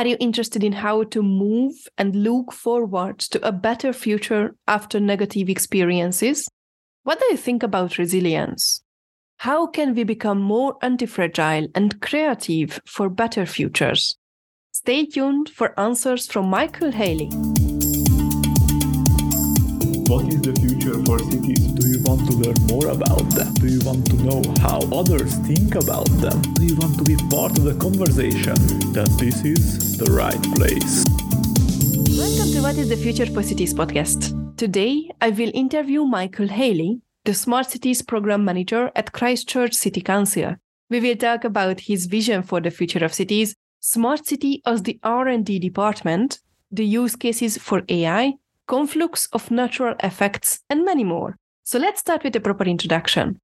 Are you interested in how to move and look forward to a better future after negative experiences? What do you think about resilience? How can we become more anti-fragile and creative for better futures? Stay tuned for answers from Michael Healy what is the future for cities? Do you want to learn more about them? Do you want to know how others think about them? Do you want to be part of the conversation? Then this is the right place. Welcome to What is the Future for Cities podcast. Today, I will interview Michael Healy, the Smart Cities Program Manager at Christchurch City Council. We will talk about his vision for the future of cities, Smart City as the R&D department, the use cases for AI, conflux of natural effects, and many more. So let's start with a proper introduction.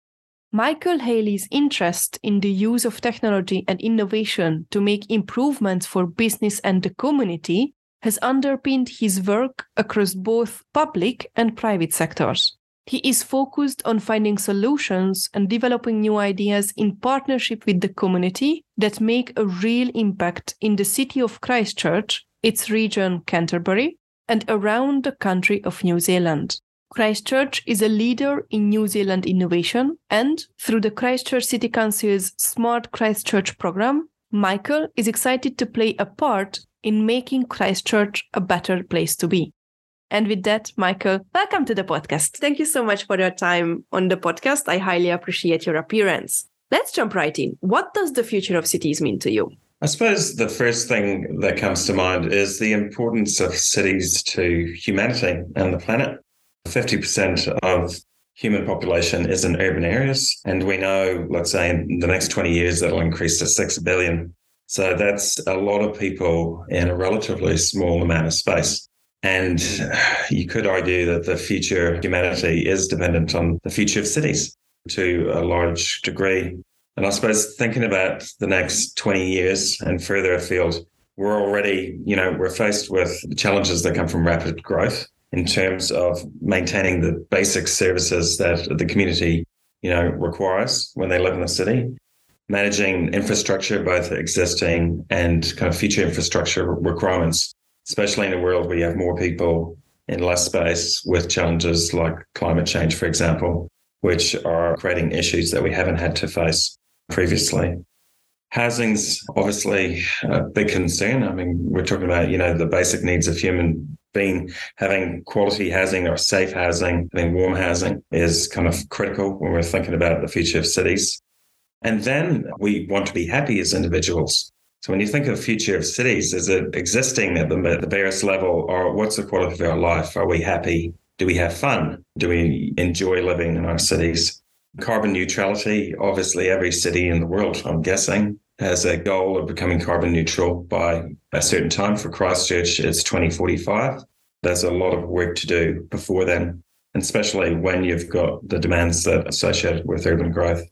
Michael Healy's interest in the use of technology and innovation to make improvements for business and the community has underpinned his work across both public and private sectors. He is focused on finding solutions and developing new ideas in partnership with the community that make a real impact in the city of Christchurch, its region Canterbury, and around the country of New Zealand. Christchurch is a leader in New Zealand innovation, and through the Christchurch City Council's Smart Christchurch program, Michael is excited to play a part in making Christchurch a better place to be. And with that, Michael, welcome to the podcast. Thank you so much for your time on the podcast. I highly appreciate your appearance. Let's jump right in. What does the future of cities mean to you? I suppose the first thing that comes to mind is the importance of cities to humanity and the planet. 50% of human population is in urban areas. And we know, let's say, in the next 20 years, that'll increase to 6 billion. So that's a lot of people in a relatively small amount of space. And you could argue that the future of humanity is dependent on the future of cities to a large degree. And I suppose thinking about the next 20 years and further afield, we're already, you know, we're faced with challenges that come from rapid growth in terms of maintaining the basic services that the community, you know, requires when they live in the city, managing infrastructure, both existing and kind of future infrastructure requirements, especially in a world where you have more people in less space with challenges like climate change, for example, which are creating issues that we haven't had to face previously. Housing's obviously a big concern. I mean, we're talking about, you know, the basic needs of human being having quality housing or safe housing, I having warm housing is kind of critical when we're thinking about the future of cities. And then we want to be happy as individuals. So when you think of future of cities, is it existing at the, the various level or what's the quality of our life? Are we happy? Do we have fun? Do we enjoy living in our cities? Carbon neutrality, obviously, every city in the world, I'm guessing, has a goal of becoming carbon neutral by a certain time. For Christchurch, it's 2045. There's a lot of work to do before then, especially when you've got the demands that are associated with urban growth.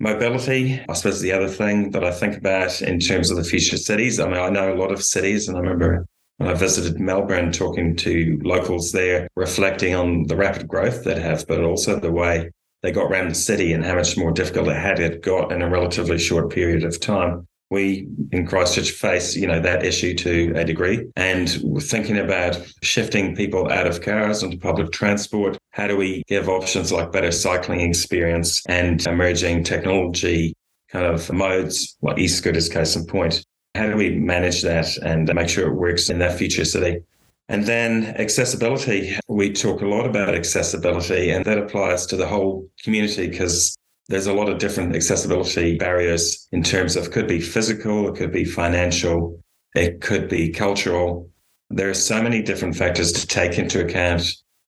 Mobility, I suppose, the other thing that I think about in terms of the future cities. I mean, I know a lot of cities, and I remember when I visited Melbourne talking to locals there, reflecting on the rapid growth that have, but also the way they got around the city and how much more difficult it had it got in a relatively short period of time. We in Christchurch face, you know, that issue to a degree. And we're thinking about shifting people out of cars onto public transport. How do we give options like better cycling experience and emerging technology kind of modes, like e-scooters case in point? How do we manage that and make sure it works in that future city? And then accessibility. We talk a lot about accessibility, and that applies to the whole community because there's a lot of different accessibility barriers in terms of could be physical, it could be financial, it could be cultural. There are so many different factors to take into account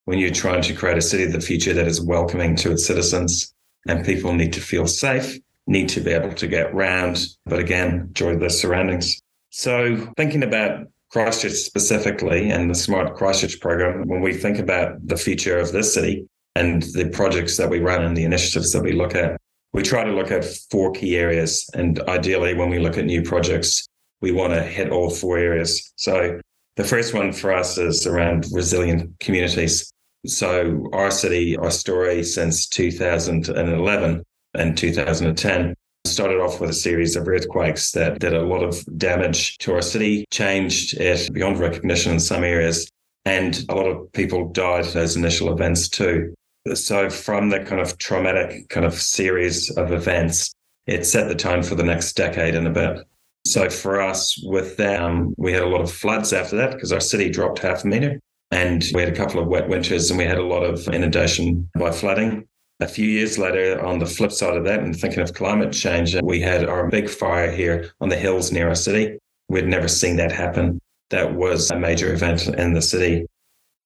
when you're trying to create a city of the future that is welcoming to its citizens. And people need to feel safe, need to be able to get round, but again, enjoy their surroundings. So thinking about Christchurch specifically and the Smart Christchurch program, when we think about the future of this city and the projects that we run and the initiatives that we look at, we try to look at four key areas. And ideally, when we look at new projects, we want to hit all four areas. So the first one for us is around resilient communities. So our city, our story since 2011 and 2010 started off with a series of earthquakes that did a lot of damage to our city, changed it beyond recognition in some areas, and a lot of people died in those initial events too. So, from the kind of traumatic kind of series of events, it set the tone for the next decade and a bit. So, for us, with that, um, we had a lot of floods after that because our city dropped half a meter. And we had a couple of wet winters and we had a lot of inundation by flooding. A few years later, on the flip side of that, and thinking of climate change, we had our big fire here on the hills near our city. We'd never seen that happen. That was a major event in the city.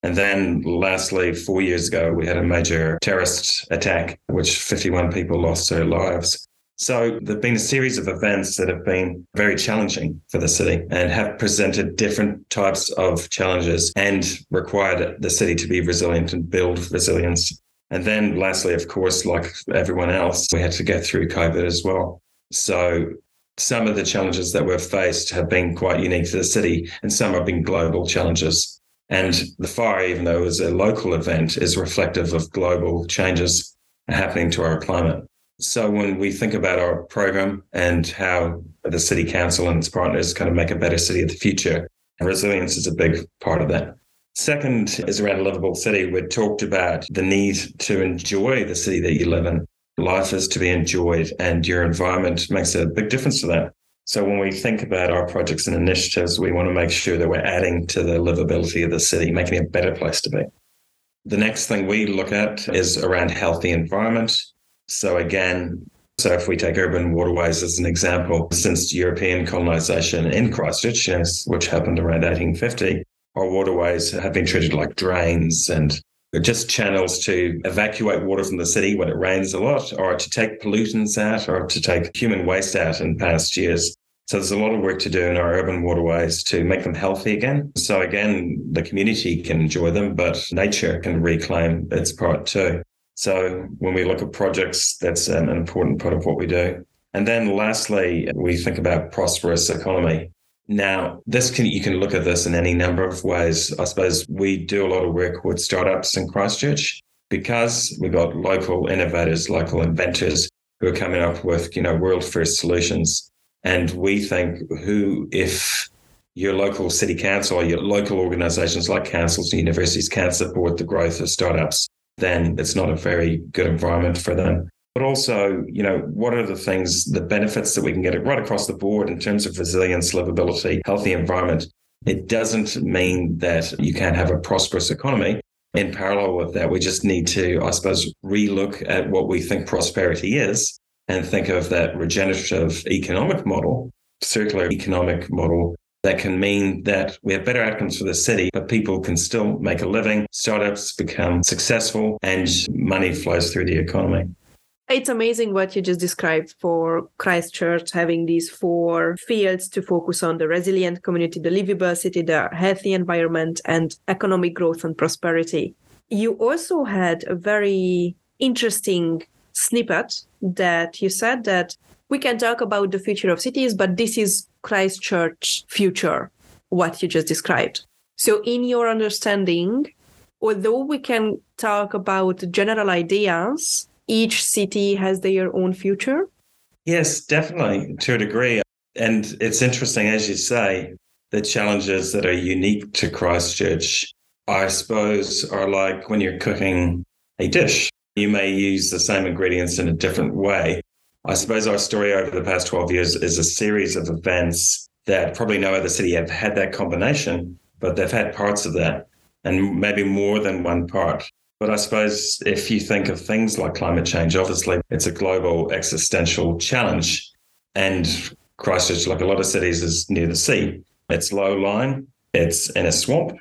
And then lastly, four years ago, we had a major terrorist attack, which 51 people lost their lives. So there've been a series of events that have been very challenging for the city and have presented different types of challenges and required the city to be resilient and build resilience. And then lastly, of course, like everyone else, we had to go through COVID as well. So some of the challenges that we've faced have been quite unique to the city and some have been global challenges. And the fire, even though it was a local event, is reflective of global changes happening to our climate. So when we think about our program and how the city council and its partners kind of make a better city of the future, resilience is a big part of that. Second is around a livable city. We talked about the need to enjoy the city that you live in. Life is to be enjoyed, and your environment makes a big difference to that. So when we think about our projects and initiatives, we want to make sure that we're adding to the livability of the city, making it a better place to be. The next thing we look at is around healthy environment. So again, so if we take urban waterways as an example, since European colonization in Christchurch, which happened around 1850, our waterways have been treated like drains and just channels to evacuate water from the city when it rains a lot, or to take pollutants out, or to take human waste out in past years. So there's a lot of work to do in our urban waterways to make them healthy again. So again, the community can enjoy them, but nature can reclaim its part too. So when we look at projects, that's an important part of what we do. And then lastly, we think about prosperous economy. Now, this can you can look at this in any number of ways. I suppose we do a lot of work with startups in Christchurch because we've got local innovators, local inventors who are coming up with, you know, world first solutions. And we think who, if your local city council or your local organizations like councils and universities can't support the growth of startups, then it's not a very good environment for them but also, you know, what are the things, the benefits that we can get right across the board in terms of resilience, livability, healthy environment. It doesn't mean that you can't have a prosperous economy. In parallel with that, we just need to, I suppose, relook at what we think prosperity is and think of that regenerative economic model, circular economic model that can mean that we have better outcomes for the city, but people can still make a living, startups become successful, and money flows through the economy. It's amazing what you just described for Christchurch having these four fields to focus on the resilient community, the livable city, the healthy environment, and economic growth and prosperity. You also had a very interesting snippet that you said that we can talk about the future of cities, but this is Christchurch future, what you just described. So, in your understanding, although we can talk about general ideas, each city has their own future? Yes, definitely, to a degree. And it's interesting, as you say, the challenges that are unique to Christchurch, I suppose, are like when you're cooking a dish. You may use the same ingredients in a different way. I suppose our story over the past 12 years is a series of events that probably no other city have had that combination, but they've had parts of that and maybe more than one part. But I suppose if you think of things like climate change, obviously it's a global existential challenge. And Christchurch, like a lot of cities, is near the sea. It's low lying, it's in a swamp,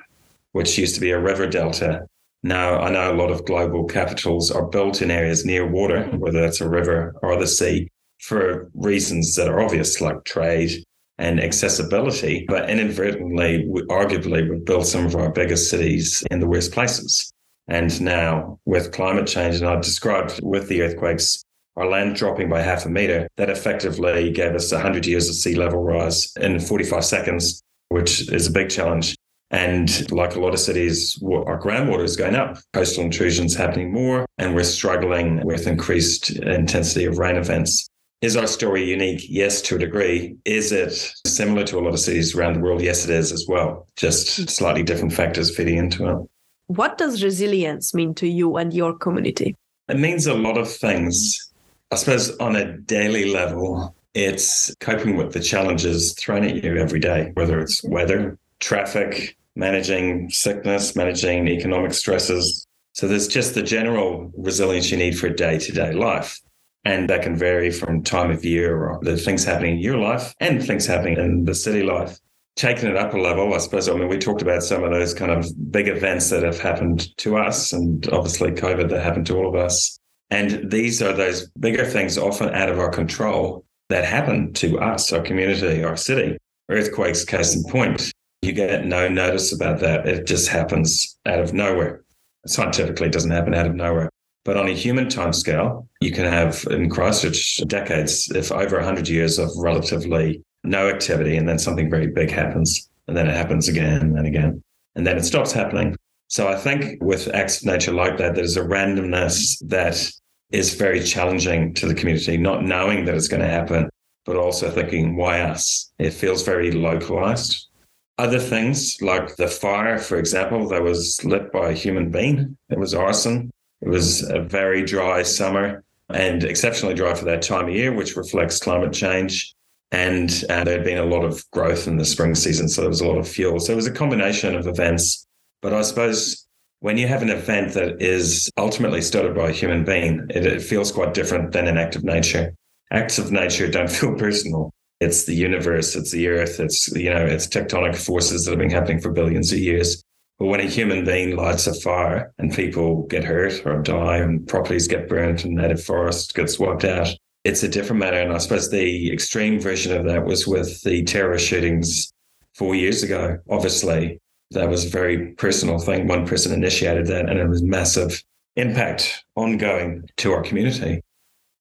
which used to be a river delta. Now, I know a lot of global capitals are built in areas near water, whether that's a river or the sea, for reasons that are obvious, like trade and accessibility. But inadvertently, we, arguably, we've built some of our biggest cities in the worst places. And now with climate change, and I described with the earthquakes, our land dropping by half a meter, that effectively gave us 100 years of sea level rise in 45 seconds, which is a big challenge. And like a lot of cities, our groundwater is going up, coastal intrusions happening more, and we're struggling with increased intensity of rain events. Is our story unique? Yes, to a degree. Is it similar to a lot of cities around the world? Yes, it is as well. Just slightly different factors fitting into it. What does resilience mean to you and your community? It means a lot of things. I suppose on a daily level, it's coping with the challenges thrown at you every day, whether it's weather, traffic, managing sickness, managing economic stresses. So there's just the general resilience you need for day to day life. And that can vary from time of year or the things happening in your life and things happening in the city life. Taking it up a level, I suppose, I mean, we talked about some of those kind of big events that have happened to us and obviously COVID that happened to all of us. And these are those bigger things often out of our control that happen to us, our community, our city. Earthquakes, case in point. You get no notice about that. It just happens out of nowhere. Scientifically, it doesn't happen out of nowhere. But on a human timescale, you can have in Christchurch decades, if over 100 years of relatively no activity, and then something very big happens, and then it happens again and again, and then it stops happening. So I think with acts of nature like that, there's a randomness that is very challenging to the community, not knowing that it's going to happen, but also thinking, why us? It feels very localized. Other things like the fire, for example, that was lit by a human being, it was arson. It was a very dry summer and exceptionally dry for that time of year, which reflects climate change. And uh, there had been a lot of growth in the spring season. So there was a lot of fuel. So it was a combination of events. But I suppose when you have an event that is ultimately started by a human being, it, it feels quite different than an act of nature. Acts of nature don't feel personal. It's the universe, it's the earth, it's you know, it's tectonic forces that have been happening for billions of years. But when a human being lights a fire and people get hurt or die and properties get burnt and native forest gets wiped out, it's a different matter. And I suppose the extreme version of that was with the terrorist shootings four years ago. Obviously, that was a very personal thing. One person initiated that and it was massive impact ongoing to our community.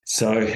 So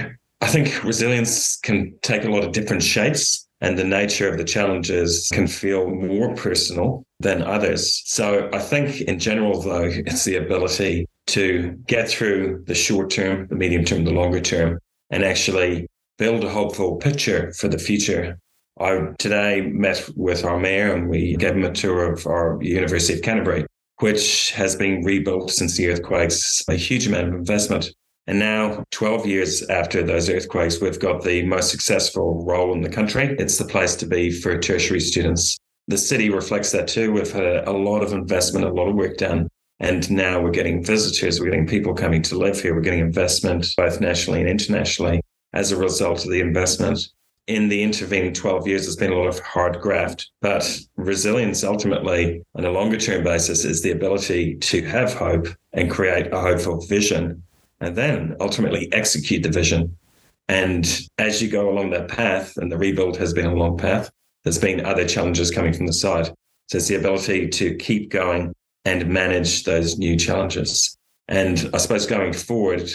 I think resilience can take a lot of different shapes and the nature of the challenges can feel more personal than others. So I think in general, though, it's the ability to get through the short term, the medium term, the longer term, and actually build a hopeful picture for the future. I today met with our mayor and we gave him a tour of our University of Canterbury, which has been rebuilt since the earthquakes, a huge amount of investment. And now, 12 years after those earthquakes, we've got the most successful role in the country. It's the place to be for tertiary students. The city reflects that too. We've had a, lot of investment, a lot of work done. And now we're getting visitors, we're getting people coming to live here, we're getting investment both nationally and internationally as a result of the investment. In the intervening 12 years, there's been a lot of hard graft, but resilience ultimately, on a longer term basis, is the ability to have hope and create a hopeful vision and then ultimately execute the vision. And as you go along that path, and the rebuild has been a long path, there's been other challenges coming from the side. So it's the ability to keep going and manage those new challenges. And I suppose going forward,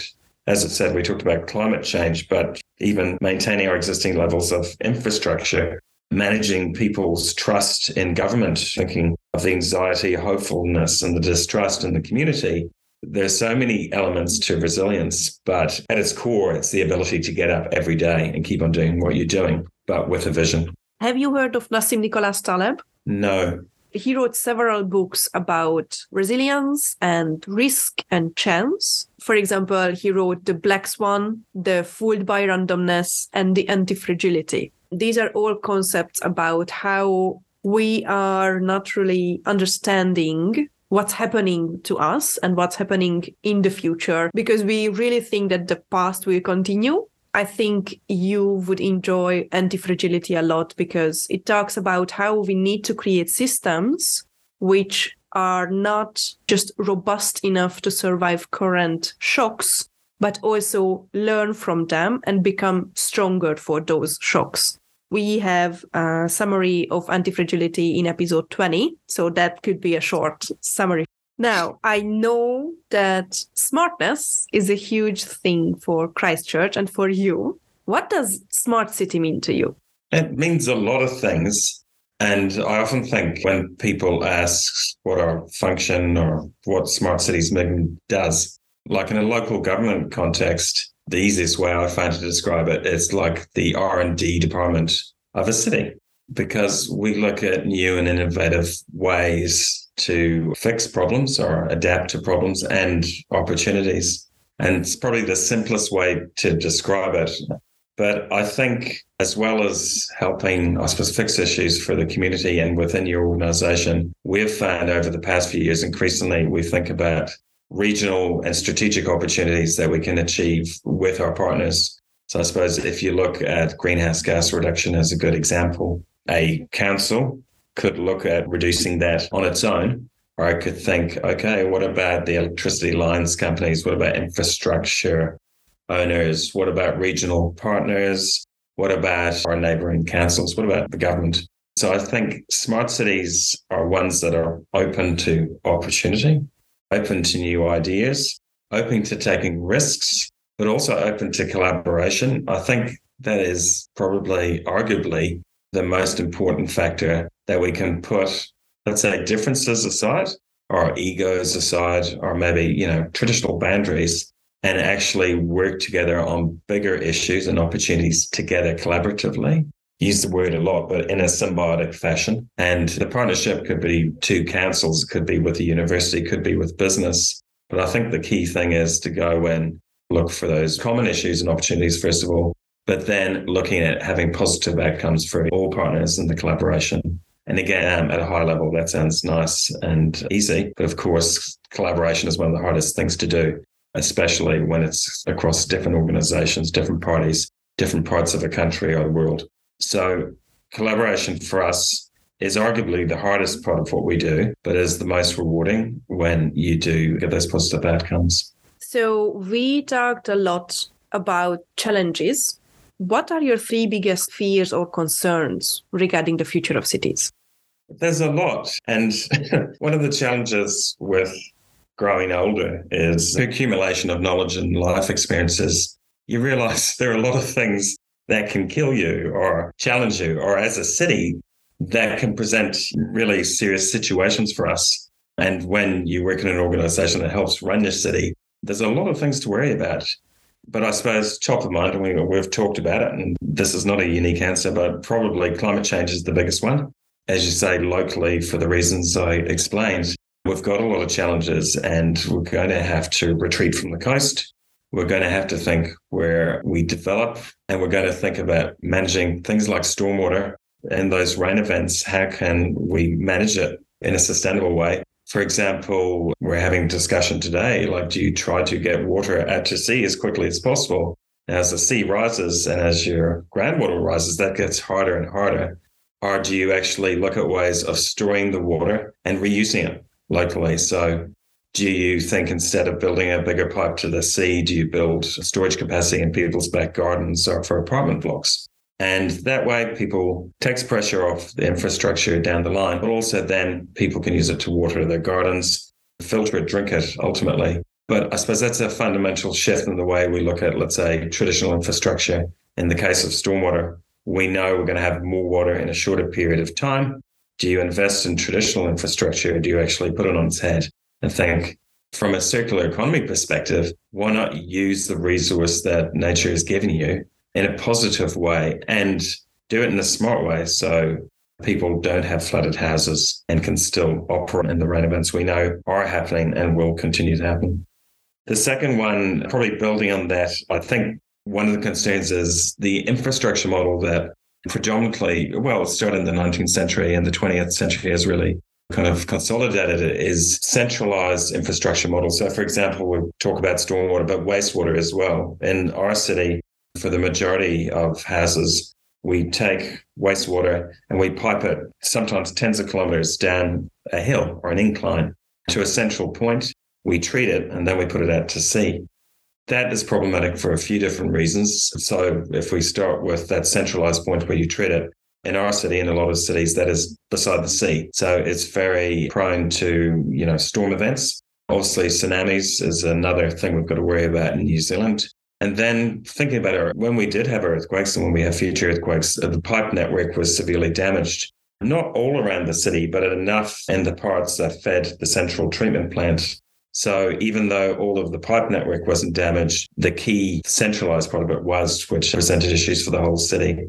as I said, we talked about climate change, but even maintaining our existing levels of infrastructure, managing people's trust in government, thinking of the anxiety, hopefulness, and the distrust in the community, there's so many elements to resilience, but at its core, it's the ability to get up every day and keep on doing what you're doing, but with a vision. Have you heard of Nassim Nicholas Taleb? No. He wrote several books about resilience and risk and chance. For example, he wrote The Black Swan, The Fooled by Randomness, and The Anti Fragility. These are all concepts about how we are not really understanding what's happening to us and what's happening in the future because we really think that the past will continue. I think you would enjoy anti fragility a lot because it talks about how we need to create systems which are not just robust enough to survive current shocks, but also learn from them and become stronger for those shocks. We have a summary of anti-fragility in episode 20 so that could be a short summary now i know that smartness is a huge thing for christchurch and for you. What does smart city mean to you? It means a lot of things. And i often think when people ask what our function or what smart cities movement does like in a local government context The easiest way I find to describe it is like the R&D department of a city. Because we look at new and innovative ways to fix problems or adapt to problems and opportunities. And it's probably the simplest way to describe it. But I think, as well as helping, I suppose, fix issues for the community and within your organization, we've found over the past few years, increasingly, we think about regional and strategic opportunities that we can achieve with our partners. So I suppose if you look at greenhouse gas reduction as a good example, a council could look at reducing that on its own. Or I could think, okay, what about the electricity lines companies? What about infrastructure owners? What about regional partners? What about our neighboring councils? What about the government? So I think smart cities are ones that are open to opportunity, open to new ideas, open to taking risks, but also open to collaboration. I think that is probably arguably the most important factor that we can put, let's say, differences aside or egos aside, or maybe, you know, traditional boundaries and actually work together on bigger issues and opportunities together collaboratively. Use the word a lot, but in a symbiotic fashion. And the partnership could be two councils, could be with a university, could be with business. But I think the key thing is to go and look for those common issues and opportunities, first of all, but then looking at having positive outcomes for all partners in the collaboration. And again, um, at a high level, that sounds nice and easy. But of course, collaboration is one of the hardest things to do, especially when it's across different organizations, different parties, different parts of a country or the world. So, collaboration for us is arguably the hardest part of what we do, but is the most rewarding when you do get those positive outcomes. So, we talked a lot about challenges what are your three biggest fears or concerns regarding the future of cities? There's a lot. And one of the challenges with growing older is the accumulation of knowledge and life experiences. You realize there are a lot of things that can kill you or challenge you, or as a city, that can present really serious situations for us. And when you work in an organization that helps run your city, there's a lot of things to worry about. But I suppose top of mind, and we, we've talked about it, and this is not a unique answer, but probably climate change is the biggest one. As you say, locally, for the reasons I explained, we've got a lot of challenges and we're going to have to retreat from the coast. We're going to have to think where we develop and we're going to think about managing things like stormwater and those rain events. How can we manage it in a sustainable way? For example, we're having discussion today, like, do you try to get water out to sea as quickly as possible? As the sea rises and as your groundwater rises, that gets harder and harder. Or do you actually look at ways of storing the water and reusing it locally? So do you think instead of building a bigger pipe to the sea, do you build storage capacity in people's back gardens or for apartment blocks? And that way, people takes pressure off the infrastructure down the line, but also then people can use it to water their gardens, filter it, drink it ultimately. But I suppose that's a fundamental shift in the way we look at, let's say, traditional infrastructure. In the case of stormwater, we know we're going to have more water in a shorter period of time. Do you invest in traditional infrastructure or do you actually put it on its head and think, from a circular economy perspective, why not use the resource that nature has given you in a positive way and do it in a smart way so people don't have flooded houses and can still operate in the rain events we know are happening and will continue to happen. The second one, probably building on that, I think one of the concerns is the infrastructure model that predominantly, well, started in the 19th century and the 20th century has really kind of consolidated it is centralized infrastructure model. So, for example, we talk about stormwater, but wastewater as well. In our city, for the majority of houses, we take wastewater and we pipe it sometimes tens of kilometers down a hill or an incline to a central point. We treat it and then we put it out to sea. That is problematic for a few different reasons. So, if we start with that centralized point where you treat it, in our city and a lot of cities, that is beside the sea. So, it's very prone to, you know, storm events. Obviously, tsunamis is another thing we've got to worry about in New Zealand. And then thinking about it, when we did have earthquakes and when we have future earthquakes, uh, the pipe network was severely damaged. Not all around the city, but enough in the parts that fed the central treatment plant So even though all of the pipe network wasn't damaged, the key centralized part of it was, which presented issues for the whole city.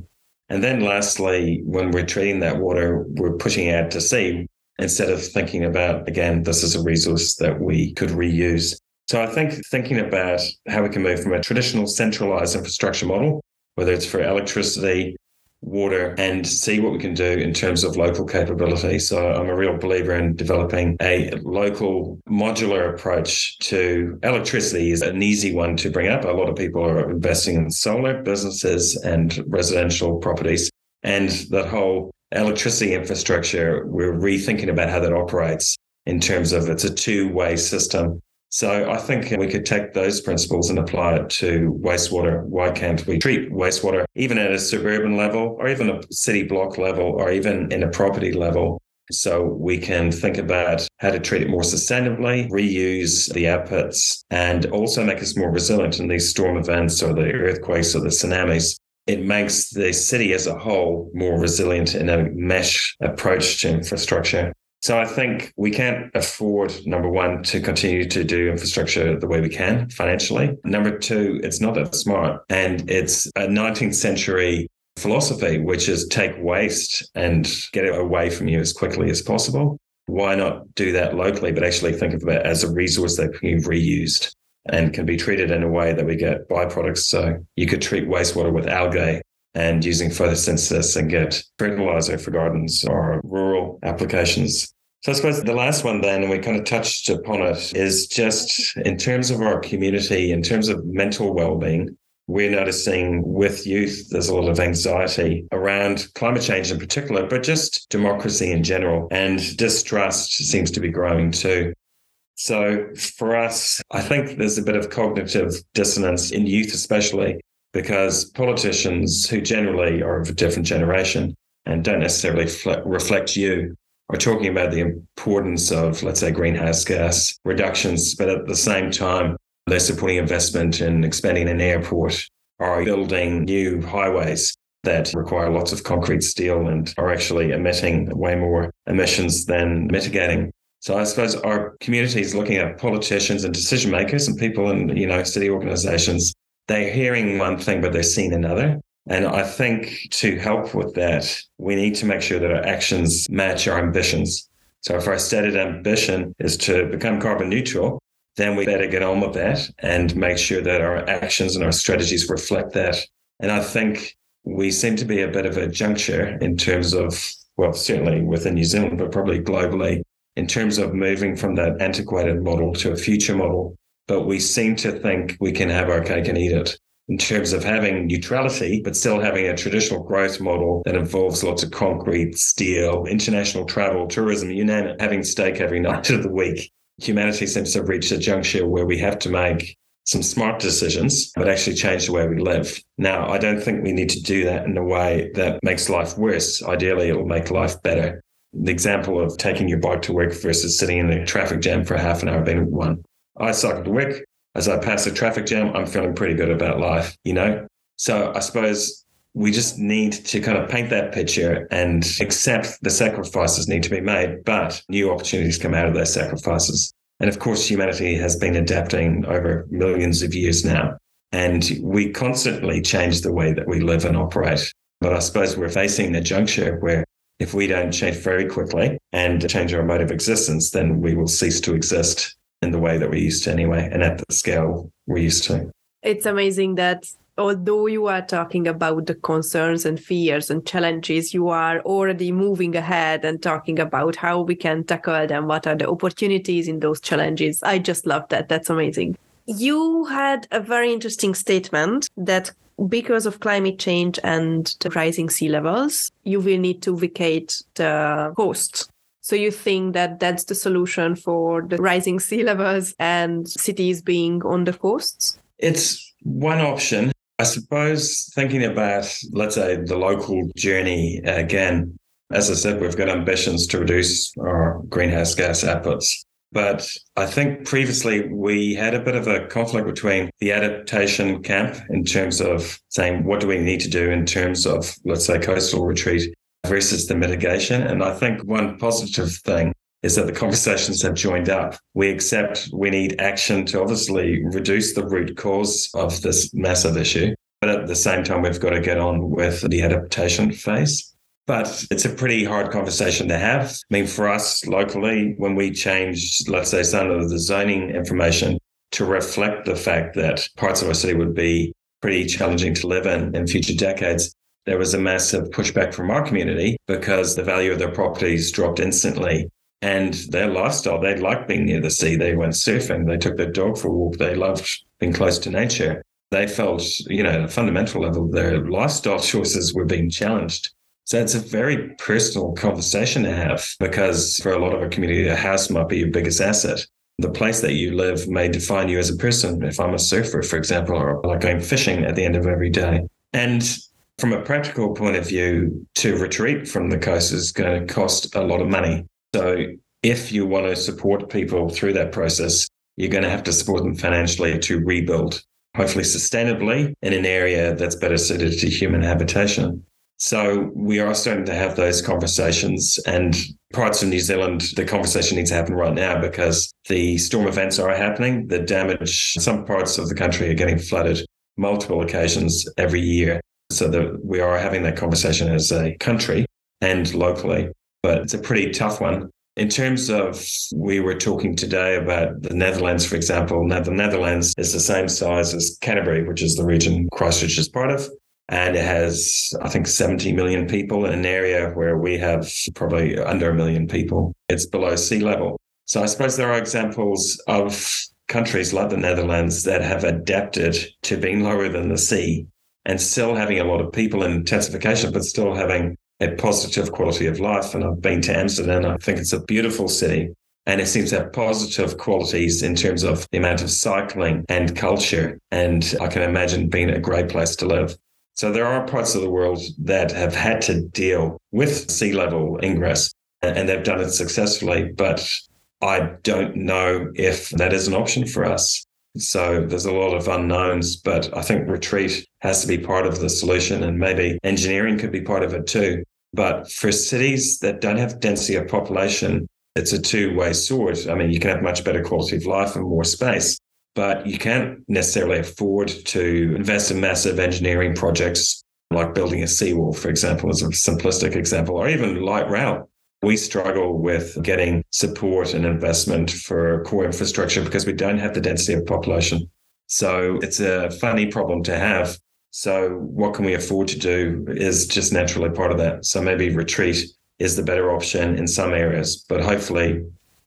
And then lastly, when we're treating that water, we're pushing out to sea instead of thinking about, again, this is a resource that we could reuse. So I think thinking about how we can move from a traditional centralized infrastructure model, whether it's for electricity, water, and see what we can do in terms of local capability. So I'm a real believer in developing a local modular approach to electricity is an easy one to bring up. A lot of people are investing in solar businesses and residential properties. And that whole electricity infrastructure, we're rethinking about how that operates in terms of it's a two way system. So I think we could take those principles and apply it to wastewater. Why can't we treat wastewater even at a suburban level or even a city block level or even in a property level? So we can think about how to treat it more sustainably, reuse the outputs, and also make us more resilient in these storm events or the earthquakes or the tsunamis it makes the city as a whole more resilient in a mesh approach to infrastructure. So I think we can't afford, number one, to continue to do infrastructure the way we can financially. Number two, it's not that smart. And it's a 19th century philosophy, which is take waste and get it away from you as quickly as possible. Why not do that locally, but actually think of it as a resource that can be reused? and can be treated in a way that we get byproducts. So you could treat wastewater with algae and using photosynthesis and get fertilizer for gardens or rural applications. So I suppose the last one then, and we kind of touched upon it, is just in terms of our community, in terms of mental well-being, we're noticing with youth, there's a lot of anxiety around climate change in particular, but just democracy in general. And distrust seems to be growing too. So for us, I think there's a bit of cognitive dissonance in youth, especially because politicians who generally are of a different generation and don't necessarily reflect you are talking about the importance of, let's say, greenhouse gas reductions, but at the same time, they're supporting investment in expanding an airport or building new highways that require lots of concrete steel and are actually emitting way more emissions than mitigating. So I suppose our community is looking at politicians and decision makers and people in, you know, city organizations. They're hearing one thing, but they're seeing another. And I think to help with that, we need to make sure that our actions match our ambitions. So if our stated ambition is to become carbon neutral, then we better get on with that and make sure that our actions and our strategies reflect that. And I think we seem to be a bit of a juncture in terms of, well, certainly within New Zealand, but probably globally, in terms of moving from that antiquated model to a future model. But we seem to think we can have our cake and eat it in terms of having neutrality, but still having a traditional growth model that involves lots of concrete, steel, international travel, tourism, you name it, having steak every night of the week. Humanity seems to have reached a juncture where we have to make some smart decisions, but actually change the way we live. Now, I don't think we need to do that in a way that makes life worse. Ideally, it will make life better the example of taking your bike to work versus sitting in a traffic jam for half an hour being one. I cycle to work. As I pass the traffic jam, I'm feeling pretty good about life, you know? So I suppose we just need to kind of paint that picture and accept the sacrifices need to be made, but new opportunities come out of those sacrifices. And of course, humanity has been adapting over millions of years now. And we constantly change the way that we live and operate. But I suppose we're facing a juncture where if we don't change very quickly and change our mode of existence, then we will cease to exist in the way that we used to anyway, and at the scale we're used to. It's amazing that although you are talking about the concerns and fears and challenges, you are already moving ahead and talking about how we can tackle them, what are the opportunities in those challenges. I just love that. That's amazing. You had a very interesting statement that because of climate change and the rising sea levels, you will need to vacate the coast. So you think that that's the solution for the rising sea levels and cities being on the coasts? It's one option. I suppose thinking about, let's say, the local journey again, as I said, we've got ambitions to reduce our greenhouse gas outputs. But I think previously we had a bit of a conflict between the adaptation camp in terms of saying, what do we need to do in terms of, let's say, coastal retreat versus the mitigation. And I think one positive thing is that the conversations have joined up. We accept we need action to obviously reduce the root cause of this massive issue. But at the same time, we've got to get on with the adaptation phase. But it's a pretty hard conversation to have. I mean, for us locally, when we changed, let's say, some of the zoning information to reflect the fact that parts of our city would be pretty challenging to live in in future decades, there was a massive pushback from our community because the value of their properties dropped instantly. And their lifestyle, they liked being near the sea. They went surfing. They took their dog for a walk. They loved being close to nature. They felt, you know, at a fundamental level, their lifestyle choices were being challenged. So it's a very personal conversation to have because for a lot of our community, a house might be your biggest asset. The place that you live may define you as a person. If I'm a surfer, for example, or like going fishing at the end of every day. And from a practical point of view, to retreat from the coast is going to cost a lot of money. So if you want to support people through that process, you're going to have to support them financially to rebuild, hopefully sustainably in an area that's better suited to human habitation. So we are starting to have those conversations and parts of New Zealand, the conversation needs to happen right now because the storm events are happening. The damage, some parts of the country are getting flooded multiple occasions every year. So that we are having that conversation as a country and locally, but it's a pretty tough one. In terms of, we were talking today about the Netherlands, for example. Now, the Netherlands is the same size as Canterbury, which is the region Christchurch is part of. And it has, I think, 70 million people in an area where we have probably under a million people. It's below sea level. So I suppose there are examples of countries like the Netherlands that have adapted to being lower than the sea and still having a lot of people in intensification, but still having a positive quality of life. And I've been to Amsterdam. I think it's a beautiful city. And it seems to have positive qualities in terms of the amount of cycling and culture. And I can imagine being a great place to live. So there are parts of the world that have had to deal with sea level ingress and they've done it successfully. But I don't know if that is an option for us. So there's a lot of unknowns, but I think retreat has to be part of the solution and maybe engineering could be part of it too. But for cities that don't have density of population, it's a two way sword. I mean, you can have much better quality of life and more space, but you can't necessarily afford to invest in massive engineering projects like building a seawall, for example, as a simplistic example, or even light rail we struggle with getting support and investment for core infrastructure because we don't have the density of population. So it's a funny problem to have. So what can we afford to do is just naturally part of that. So maybe retreat is the better option in some areas, but hopefully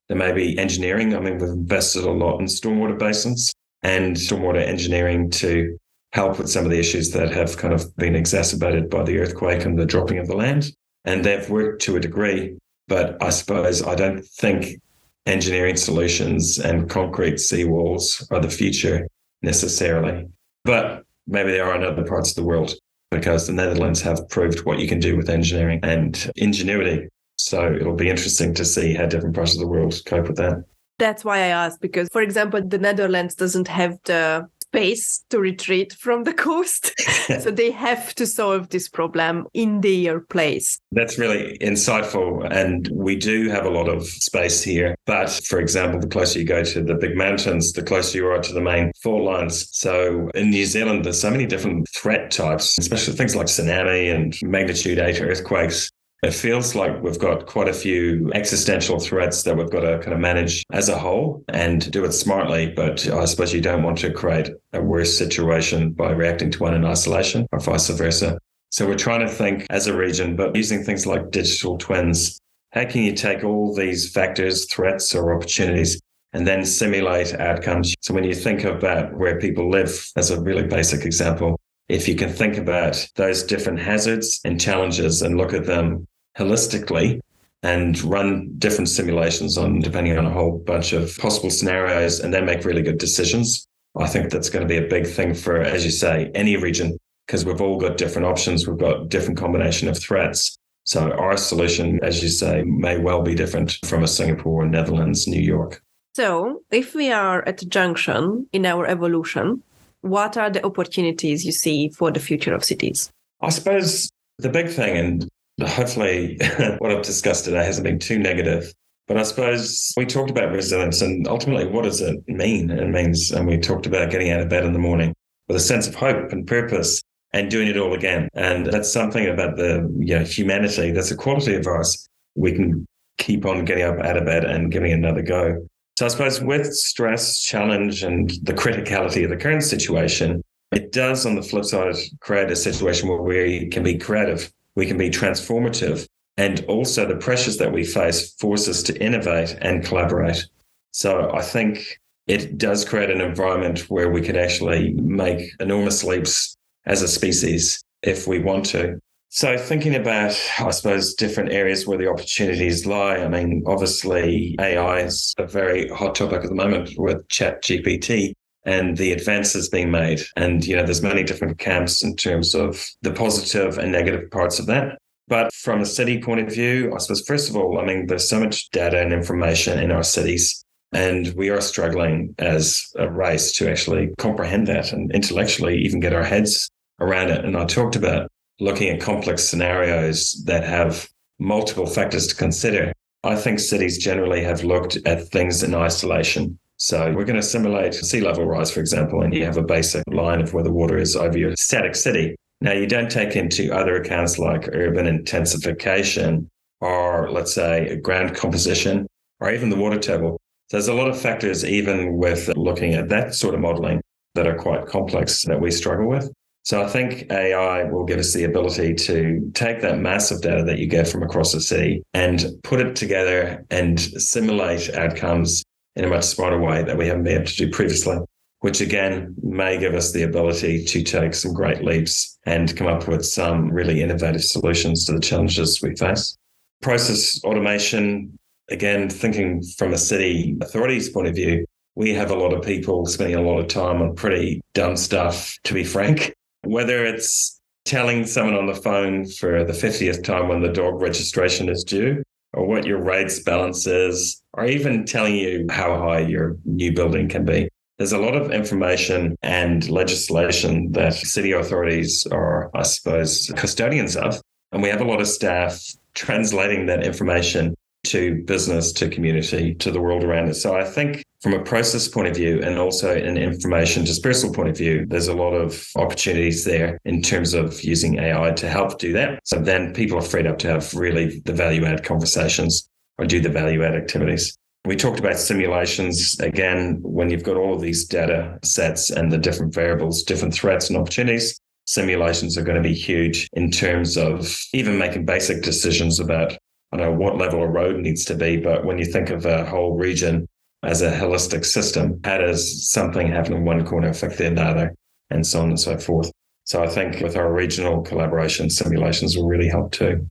there may be engineering. I mean, we've invested a lot in stormwater basins and stormwater engineering to help with some of the issues that have kind of been exacerbated by the earthquake and the dropping of the land. And they've worked to a degree. But I suppose I don't think engineering solutions and concrete seawalls are the future necessarily. But maybe they are in other parts of the world because the Netherlands have proved what you can do with engineering and ingenuity. So it'll be interesting to see how different parts of the world cope with that. That's why I asked because, for example, the Netherlands doesn't have the space to retreat from the coast. so they have to solve this problem in their place. That's really insightful. And we do have a lot of space here. But for example, the closer you go to the big mountains, the closer you are to the main fault lines. So in New Zealand, there's so many different threat types, especially things like tsunami and magnitude eight earthquakes it feels like we've got quite a few existential threats that we've got to kind of manage as a whole and do it smartly. But I suppose you don't want to create a worse situation by reacting to one in isolation or vice versa. So we're trying to think as a region, but using things like digital twins. How can you take all these factors, threats, or opportunities and then simulate outcomes. So when you think about where people live, as a really basic example, if you can think about those different hazards and challenges and look at them holistically and run different simulations on depending on a whole bunch of possible scenarios and then make really good decisions. I think that's going to be a big thing for, as you say, any region, because we've all got different options. We've got different combination of threats. So our solution, as you say, may well be different from a Singapore, Netherlands, New York. So if we are at a junction in our evolution, what are the opportunities you see for the future of cities? I suppose the big thing, and hopefully what I've discussed today hasn't been too negative, But I suppose we talked about resilience and ultimately what does it mean? It means, and we talked about getting out of bed in the morning with a sense of hope and purpose and doing it all again. And that's something about the you know, humanity. That's a quality of us. We can keep on getting up out of bed and giving another go. So I suppose with stress, challenge, and the criticality of the current situation, it does on the flip side create a situation where we can be creative, we can be transformative, and also the pressures that we face force us to innovate and collaborate. So I think it does create an environment where we can actually make enormous leaps as a species if we want to. So, thinking about, I suppose, different areas where the opportunities lie. I mean, obviously, AI is a very hot topic at the moment with Chat GPT and the advances being made. And, you know, there's many different camps in terms of the positive and negative parts of that. But from a city point of view, I suppose, first of all, I mean, there's so much data and information in our cities. And we are struggling as a race to actually comprehend that and intellectually even get our heads around it. And I talked about looking at complex scenarios that have multiple factors to consider. I think cities generally have looked at things in isolation. So we're going to simulate sea level rise, for example, and you have a basic line of where the water is over your static city. Now, you don't take into other accounts like urban intensification or, let's say, ground composition or even the water table. So there's a lot of factors, even with looking at that sort of modeling, that are quite complex that we struggle with. So I think AI will give us the ability to take that massive data that you get from across the city and put it together and simulate outcomes in a much smarter way that we haven't been able to do previously, which again may give us the ability to take some great leaps and come up with some really innovative solutions to the challenges we face. Process automation, again, thinking from a city authority's point of view, we have a lot of people spending a lot of time on pretty dumb stuff, to be frank whether it's telling someone on the phone for the 50th time when the dog registration is due, or what your rates balance is, or even telling you how high your new building can be. There's a lot of information and legislation that city authorities are, I suppose, custodians of. And we have a lot of staff translating that information to business, to community, to the world around us. So I think from a process point of view and also an information dispersal point of view, there's a lot of opportunities there in terms of using AI to help do that. So then people are freed up to have really the value add conversations or do the value add activities. We talked about simulations. Again, when you've got all of these data sets and the different variables, different threats and opportunities, simulations are going to be huge in terms of even making basic decisions about I don't know what level a road needs to be, but when you think of a whole region as a holistic system, how does something happen in one corner affect the other, and so on and so forth. So I think with our regional collaboration, simulations will really help too.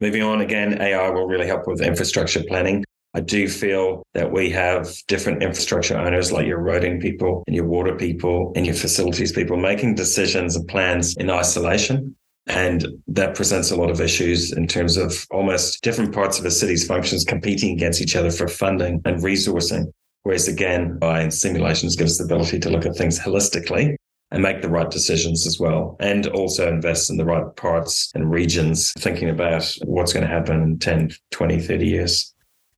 Moving on again, AI will really help with infrastructure planning. I do feel that we have different infrastructure owners like your roading people and your water people and your facilities people making decisions and plans in isolation and that presents a lot of issues in terms of almost different parts of a city's functions competing against each other for funding and resourcing. Whereas again, by simulations gives the ability to look at things holistically and make the right decisions as well. And also invest in the right parts and regions, thinking about what's going to happen in 10, 20, 30 years.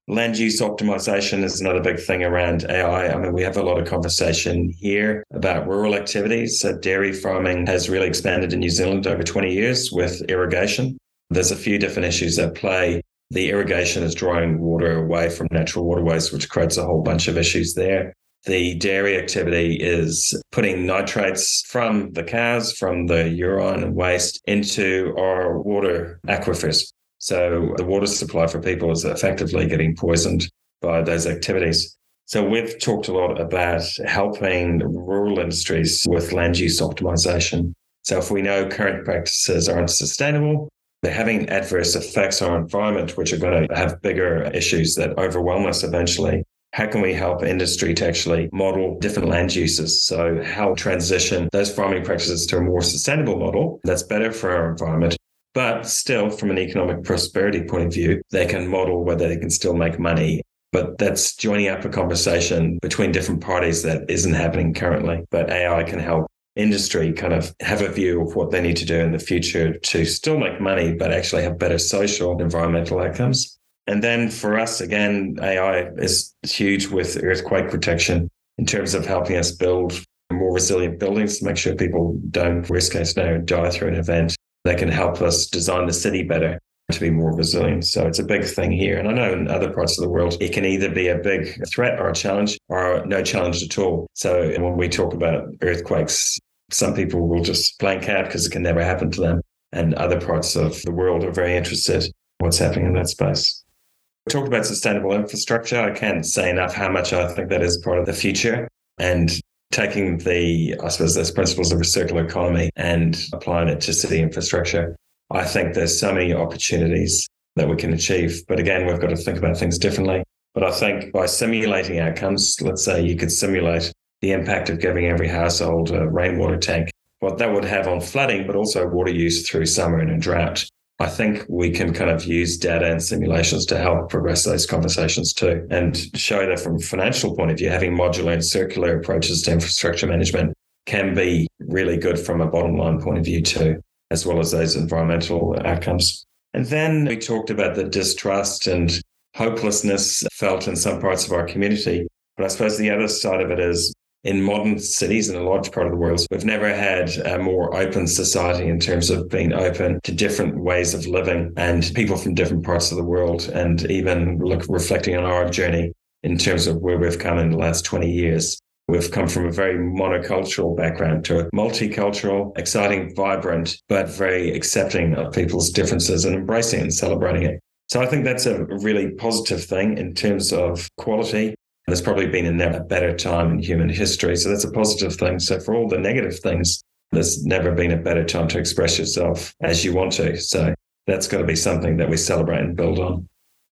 Land use optimization is another big thing around AI. I mean, we have a lot of conversation here about rural activities. So dairy farming has really expanded in New Zealand over 20 years with irrigation. There's a few different issues at play. The irrigation is drawing water away from natural waterways, which creates a whole bunch of issues there. The dairy activity is putting nitrates from the cows, from the urine waste into our water aquifers. So the water supply for people is effectively getting poisoned by those activities. So we've talked a lot about helping rural industries with land use optimization. So if we know current practices aren't sustainable, they're having adverse effects on our environment, which are going to have bigger issues that overwhelm us eventually. How can we help industry to actually model different land uses? So, how transition those farming practices to a more sustainable model that's better for our environment but still, from an economic prosperity point of view, they can model whether they can still make money. But that's joining up a conversation between different parties that isn't happening currently. But AI can help industry kind of have a view of what they need to do in the future to still make money, but actually have better social and environmental outcomes. And then for us, again, AI is huge with earthquake protection in terms of helping us build more resilient buildings to make sure people don't, worst case scenario, die through an event. They can help us design the city better to be more resilient. So it's a big thing here. And I know in other parts of the world, it can either be a big threat or a challenge or no challenge at all. So when we talk about earthquakes, some people will just blank out because it can never happen to them. And other parts of the world are very interested in what's happening in that space. We talked about sustainable infrastructure. I can't say enough how much I think that is part of the future. And taking the, I suppose, those principles of a circular economy and applying it to city infrastructure I think there's so many opportunities that we can achieve. But again, we've got to think about things differently. But I think by simulating outcomes, let's say you could simulate the impact of giving every household a rainwater tank, what that would have on flooding, but also water use through summer and a drought. I think we can kind of use data and simulations to help progress those conversations too and show that from a financial point of view, having modular and circular approaches to infrastructure management can be really good from a bottom line point of view too as well as those environmental outcomes. And then we talked about the distrust and hopelessness felt in some parts of our community. But I suppose the other side of it is in modern cities in a large part of the world, we've never had a more open society in terms of being open to different ways of living and people from different parts of the world, and even look reflecting on our journey in terms of where we've come in the last 20 years. We've come from a very monocultural background to a multicultural, exciting, vibrant, but very accepting of people's differences and embracing and celebrating it. So I think that's a really positive thing in terms of quality. There's probably been a never better time in human history. So that's a positive thing. So for all the negative things, there's never been a better time to express yourself as you want to. So that's got to be something that we celebrate and build on.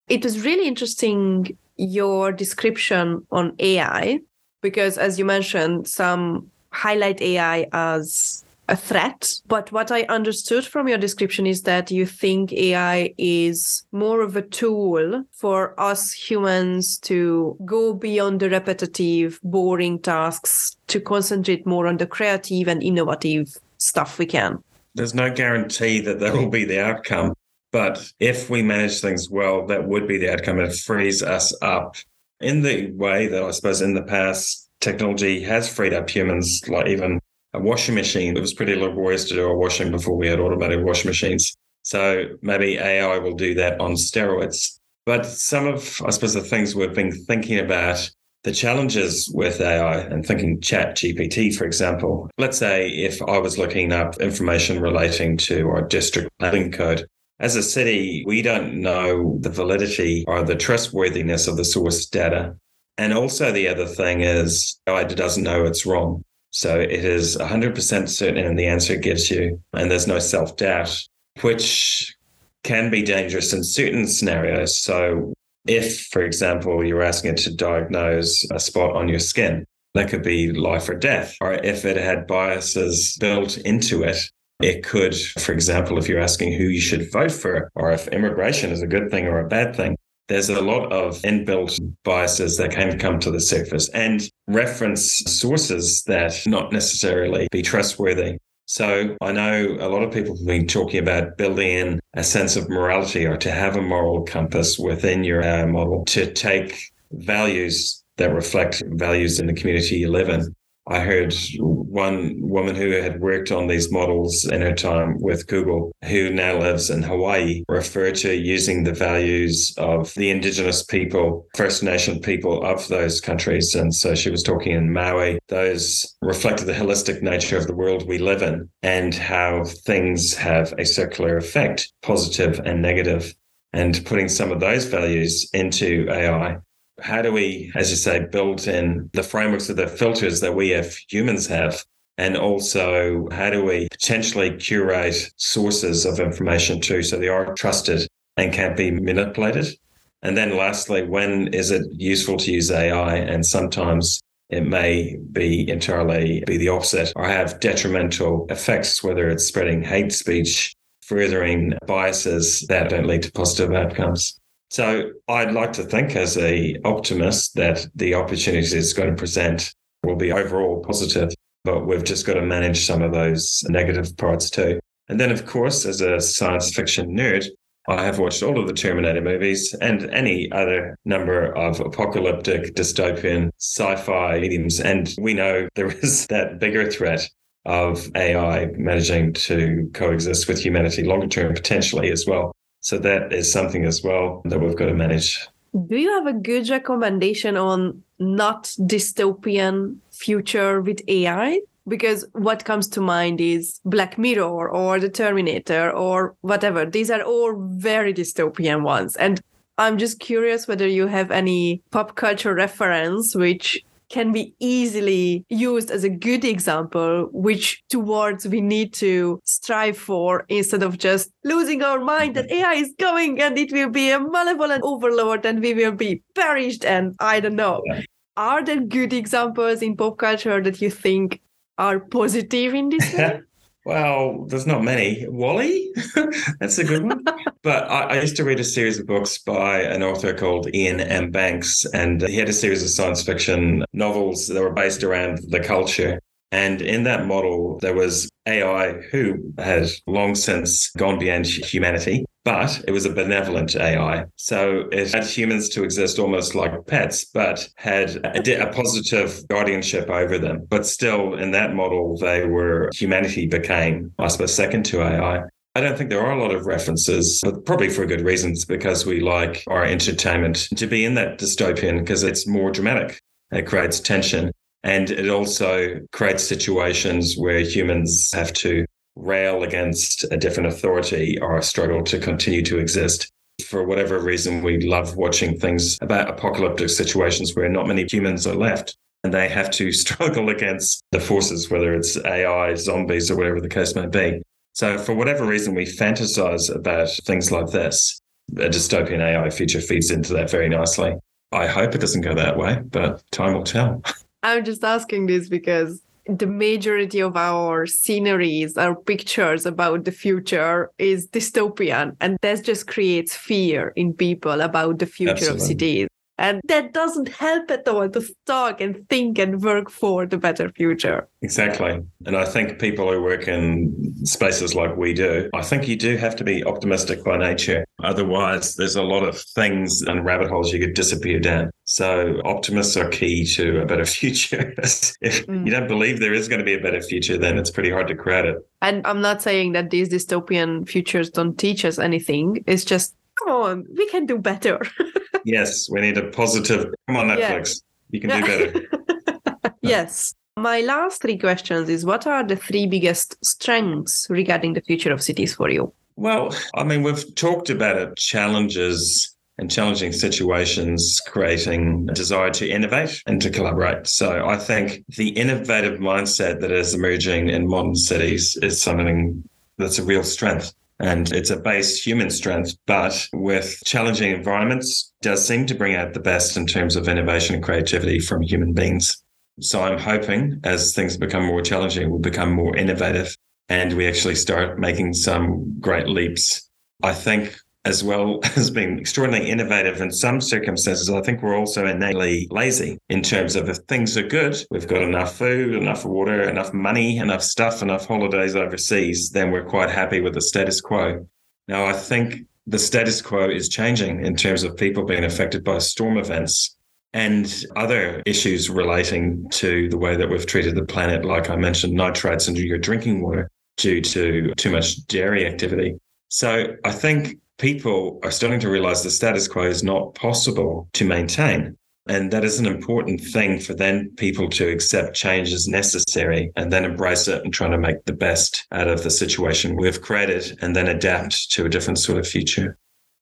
It was really interesting your description on AI because as you mentioned some highlight ai as a threat but what i understood from your description is that you think ai is more of a tool for us humans to go beyond the repetitive boring tasks to concentrate more on the creative and innovative stuff we can. There's no guarantee that that will be the outcome but if we manage things well that would be the outcome. It frees us up in the way that I suppose in the past technology has freed up humans, like even a washing machine. It was pretty laborious to do a washing before we had automated washing machines. So maybe AI will do that on steroids. But some of, I suppose, the things we've been thinking about, the challenges with AI and thinking chat GPT, for example. Let's say if I was looking up information relating to our district planning code, as a city, we don't know the validity or the trustworthiness of the source data. And also, the other thing is, it doesn't know it's wrong. So it is 100% certain in the answer it gives you, and there's no self doubt, which can be dangerous in certain scenarios. So, if, for example, you're asking it to diagnose a spot on your skin, that could be life or death. Or if it had biases built into it, it could, for example, if you're asking who you should vote for, or if immigration is a good thing or a bad thing, there's a lot of inbuilt biases that can come to the surface and reference sources that not necessarily be trustworthy. So I know a lot of people have been talking about building in a sense of morality or to have a moral compass within your AI model to take values that reflect values in the community you live in I heard one woman who had worked on these models in her time with Google, who now lives in Hawaii, refer to using the values of the indigenous people, First Nation people of those countries. And so she was talking in Maui. Those reflected the holistic nature of the world we live in and how things have a circular effect, positive and negative, and putting some of those values into AI how do we, as you say, build in the frameworks of the filters that we have humans have? And also, how do we potentially curate sources of information too so they are trusted and can't be manipulated? And then lastly, when is it useful to use AI? And sometimes it may be entirely be the opposite or have detrimental effects, whether it's spreading hate speech, furthering biases that don't lead to positive outcomes. So I'd like to think as a optimist that the opportunities it's going to present will be overall positive, but we've just got to manage some of those negative parts too. And then, of course, as a science fiction nerd, I have watched all of the Terminator movies and any other number of apocalyptic, dystopian, sci fi mediums. And we know there is that bigger threat of AI managing to coexist with humanity longer term, potentially as well. So that is something as well that we've got to manage. Do you have a good recommendation on not dystopian future with AI? because what comes to mind is Black Mirror or The Terminator or whatever. These are all very dystopian ones. And I'm just curious whether you have any pop culture reference which can be easily used as a good example, which towards we need to strive for instead of just losing our mind that mm-hmm. AI is coming and it will be a malevolent overlord and we will be perished. And I don't know. Are there good examples in pop culture that you think are positive in this way? Well, there's not many. WALL-E, that's a good one. but I, I, used to read a series of books by an author called Iain M. Banks, and he had a series of science fiction novels that were based around the culture. And in that model, there was AI who had long since gone beyond humanity but it was a benevolent AI. So it had humans to exist almost like pets, but had a, a, positive guardianship over them. But still, in that model, they were, humanity became, I suppose, second to AI. I don't think there are a lot of references, but probably for good reasons, because we like our entertainment to be in that dystopian because it's more dramatic. It creates tension. And it also creates situations where humans have to rail against a different authority or struggle to continue to exist. For whatever reason, we love watching things about apocalyptic situations where not many humans are left and they have to struggle against the forces, whether it's AI, zombies, or whatever the case may be. So, for whatever reason, we fantasize about things like this. A dystopian AI future feeds into that very nicely. I hope it doesn't go that way, but time will tell. I'm just asking this because the majority of our sceneries, our pictures about the future is dystopian. And that just creates fear in people about the future Absolutely. of cities. And that doesn't help at all to talk and think and work for the better future. Exactly. And I think people who work in spaces like we do, I think you do have to be optimistic by nature. Otherwise, there's a lot of things and rabbit holes you could disappear down. So optimists are key to a better future. if mm. you don't believe there is going to be a better future, then it's pretty hard to create it. And I'm not saying that these dystopian futures don't teach us anything. It's just come on, we can do better. yes, we need a positive. Come on, Netflix. Yeah. You can do better. yes. My last three questions is what are the three biggest strengths regarding the future of cities for you? Well, I mean, we've talked about it challenges and challenging situations, creating a desire to innovate and to collaborate. So I think the innovative mindset that is emerging in modern cities is something that's a real strength and it's a base human strength, but with challenging environments, does seem to bring out the best in terms of innovation and creativity from human beings. So I'm hoping as things become more challenging, we'll become more innovative and we actually start making some great leaps. I think as well as being extraordinarily innovative in some circumstances, I think we're also innately lazy in terms of if things are good, we've got enough food, enough water, enough money, enough stuff, enough holidays overseas, then we're quite happy with the status quo. Now, I think the status quo is changing in terms of people being affected by storm events and other issues relating to the way that we've treated the planet, like I mentioned, nitrates into your drinking water due to too much dairy activity. So I think people are starting to realize the status quo is not possible to maintain. And that is an important thing for then people to accept change as necessary and then embrace it and try to make the best out of the situation we've created and then adapt to a different sort of future.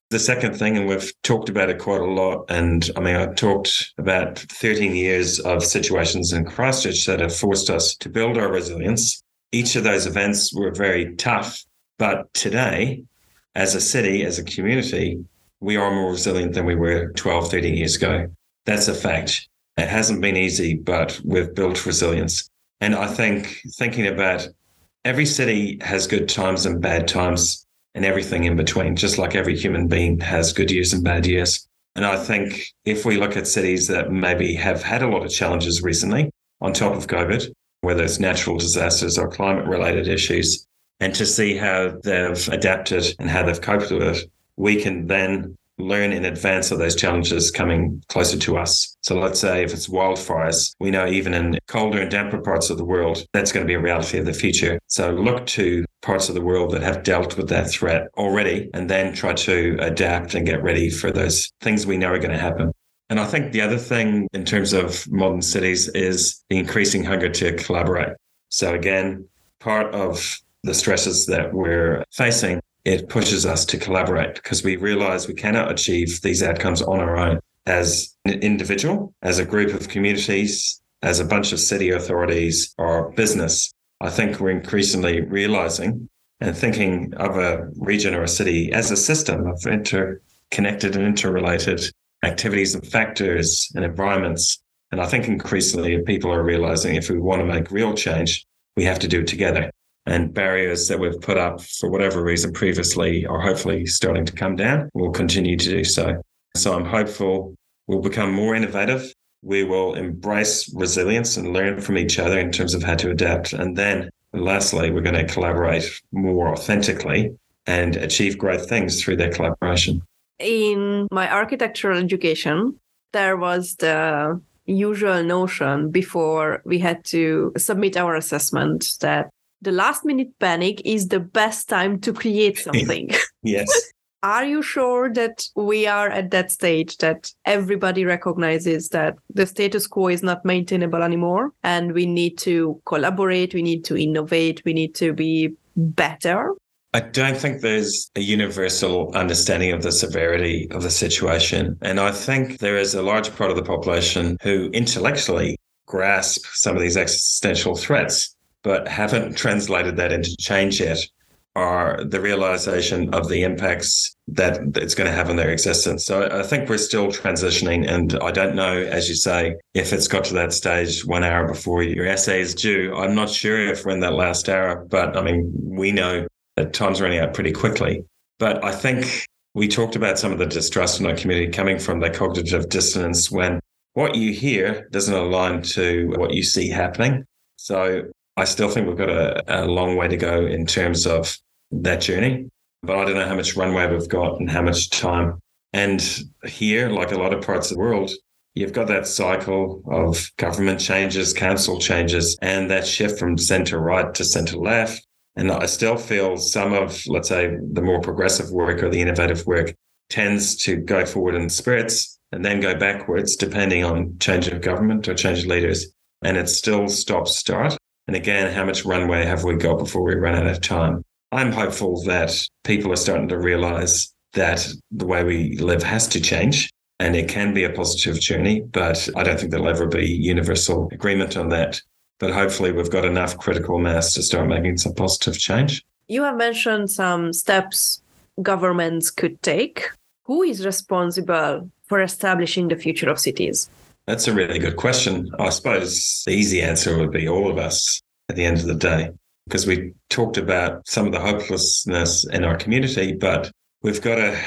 The second thing, and we've talked about it quite a lot, and I mean, I talked about 13 years of situations in Christchurch that have forced us to build our resilience. Each of those events were very tough, but today as a city, as a community, we are more resilient than we were 12, 13 years ago. That's a fact. It hasn't been easy, but we've built resilience. And I think thinking about every city has good times and bad times and everything in between, just like every human being has good years and bad years. And I think if we look at cities that maybe have had a lot of challenges recently on top of COVID, whether it's natural disasters or climate related issues, and to see how they've adapted and how they've coped with it, we can then learn in advance of those challenges coming closer to us. So let's say if it's wildfires, we know even in colder and damper parts of the world, that's going to be a reality of the future. So look to parts of the world that have dealt with that threat already and then try to adapt and get ready for those things we know are going to happen. And I think the other thing in terms of modern cities is the increasing hunger to collaborate. So again, part of the stresses that we're facing, it pushes us to collaborate because we realize we cannot achieve these outcomes on our own as an individual, as a group of communities, as a bunch of city authorities or business. I think we're increasingly realizing and thinking of a region or a city as a system of interconnected and interrelated activities and factors and environments. And I think increasingly people are realizing if we want to make real change, we have to do it together. And barriers that we've put up for whatever reason previously are hopefully starting to come down. We'll continue to do so. So I'm hopeful we'll become more innovative we will embrace resilience and learn from each other in terms of how to adapt. And then lastly, we're going to collaborate more authentically and achieve great things through that collaboration. In my architectural education, there was the usual notion before we had to submit our assessment that the last minute panic is the best time to create something. yes. Are you sure that we are at that stage that everybody recognizes that the status quo is not maintainable anymore and we need to collaborate, we need to innovate, we need to be better? I don't think there's a universal understanding of the severity of the situation. And I think there is a large part of the population who intellectually grasp some of these existential threats, but haven't translated that into change yet are the realization of the impacts that it's going to have on their existence. So I think we're still transitioning. And I don't know, as you say, if it's got to that stage one hour before your essay is due. I'm not sure if we're in that last hour, but I mean, we know that time's running out pretty quickly. But I think we talked about some of the distrust in our community coming from the cognitive dissonance when what you hear doesn't align to what you see happening. So I still think we've got a, a long way to go in terms of that journey, but I don't know how much runway we've got and how much time. And here, like a lot of parts of the world, you've got that cycle of government changes, council changes, and that shift from center right to center left. And I still feel some of, let's say, the more progressive work or the innovative work tends to go forward in spirits and then go backwards depending on change of government or change of leaders. And it still stops start. And again, how much runway have we got before we run out of time? I'm hopeful that people are starting to realize that the way we live has to change and it can be a positive journey, but I don't think there'll ever be universal agreement on that. But hopefully, we've got enough critical mass to start making some positive change. You have mentioned some steps governments could take. Who is responsible for establishing the future of cities? That's a really good question. I suppose the easy answer would be all of us at the end of the day, because we talked about some of the hopelessness in our community, but we've got to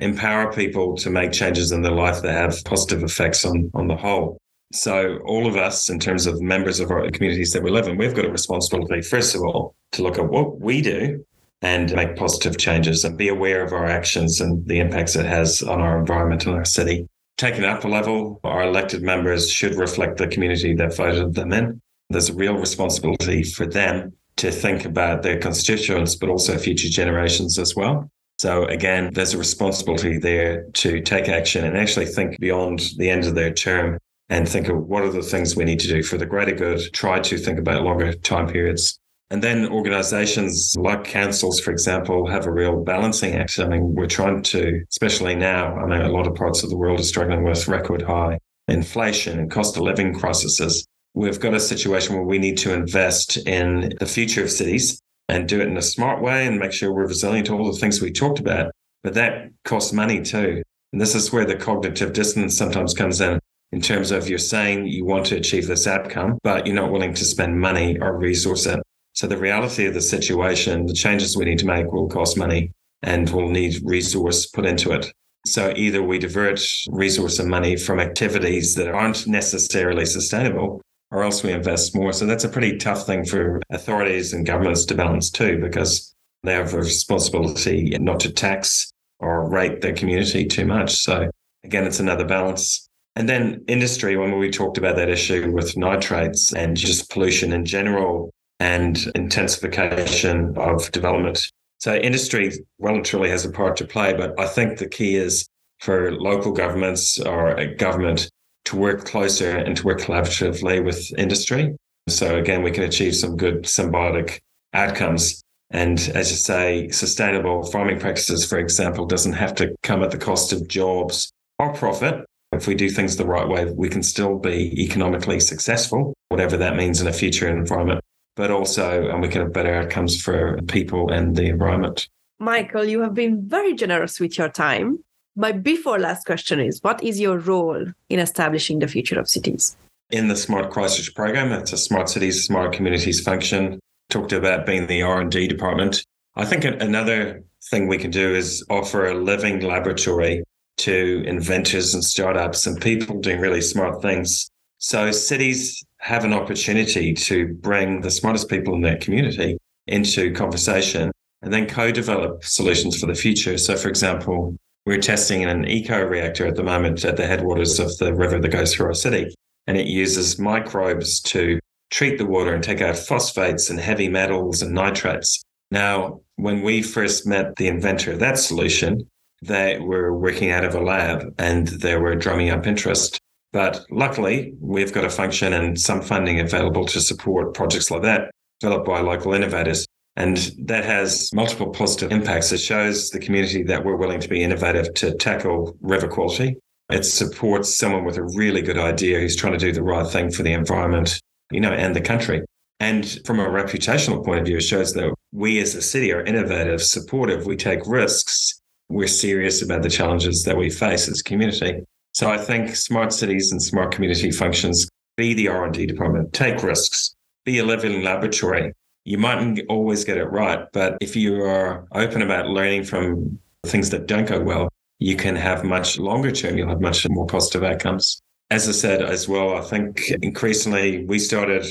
empower people to make changes in their life that have positive effects on, on the whole. So, all of us, in terms of members of our communities that we live in, we've got a responsibility, first of all, to look at what we do and make positive changes and be aware of our actions and the impacts it has on our environment and our city taken up a level, our elected members should reflect the community that voted them in. There's a real responsibility for them to think about their constituents, but also future generations as well. So again, there's a responsibility there to take action and actually think beyond the end of their term and think of what are the things we need to do for the greater good. Try to think about longer time periods and then organizations like councils, for example, have a real balancing act. I mean, we're trying to, especially now, I mean, a lot of parts of the world are struggling with record high inflation and cost of living crises. We've got a situation where we need to invest in the future of cities and do it in a smart way and make sure we're resilient to all the things we talked about. But that costs money too. And this is where the cognitive dissonance sometimes comes in, in terms of you're saying you want to achieve this outcome, but you're not willing to spend money or resource it. So the reality of the situation, the changes we need to make will cost money and will need resource put into it. So either we divert resource and money from activities that aren't necessarily sustainable, or else we invest more. So that's a pretty tough thing for authorities and governments to balance too, because they have a responsibility not to tax or rate their community too much. So again, it's another balance. And then industry, when we talked about that issue with nitrates and just pollution in general and intensification of development. So industry well and truly has a part to play, but I think the key is for local governments or a government to work closer and to work collaboratively with industry. So again, we can achieve some good symbiotic outcomes. And as you say, sustainable farming practices, for example, doesn't have to come at the cost of jobs or profit. If we do things the right way, we can still be economically successful, whatever that means in a future environment, but also, and we can have better outcomes for people and the environment. Michael, you have been very generous with your time. My before last question is what is your role in establishing the future of cities? In the Smart Christchurch program, it's a smart cities, smart communities function. Talked about being the R&D department. I think another thing we can do is offer a living laboratory to inventors and startups and people doing really smart things. So cities have an opportunity to bring the smartest people in that community into conversation and then co-develop solutions for the future. So for example, we're testing an eco reactor at the moment at the headwaters of the river that goes through our city. And it uses microbes to treat the water and take out phosphates and heavy metals and nitrates. Now, when we first met the inventor of that solution, they were working out of a lab and they were drumming up interest. But luckily, we've got a function and some funding available to support projects like that developed by local innovators. And that has multiple positive impacts. It shows the community that we're willing to be innovative to tackle river quality. It supports someone with a really good idea who's trying to do the right thing for the environment, you know, and the country. And from a reputational point of view, it shows that we as a city are innovative, supportive, we take risks, we're serious about the challenges that we face as a community. So I think smart cities and smart community functions be the R&D department, take risks, be a living laboratory, you mightn't always get it right, but if you are open about learning from things that don't go well, you can have much longer term, you'll have much more positive outcomes. As I said as well, I think increasingly we started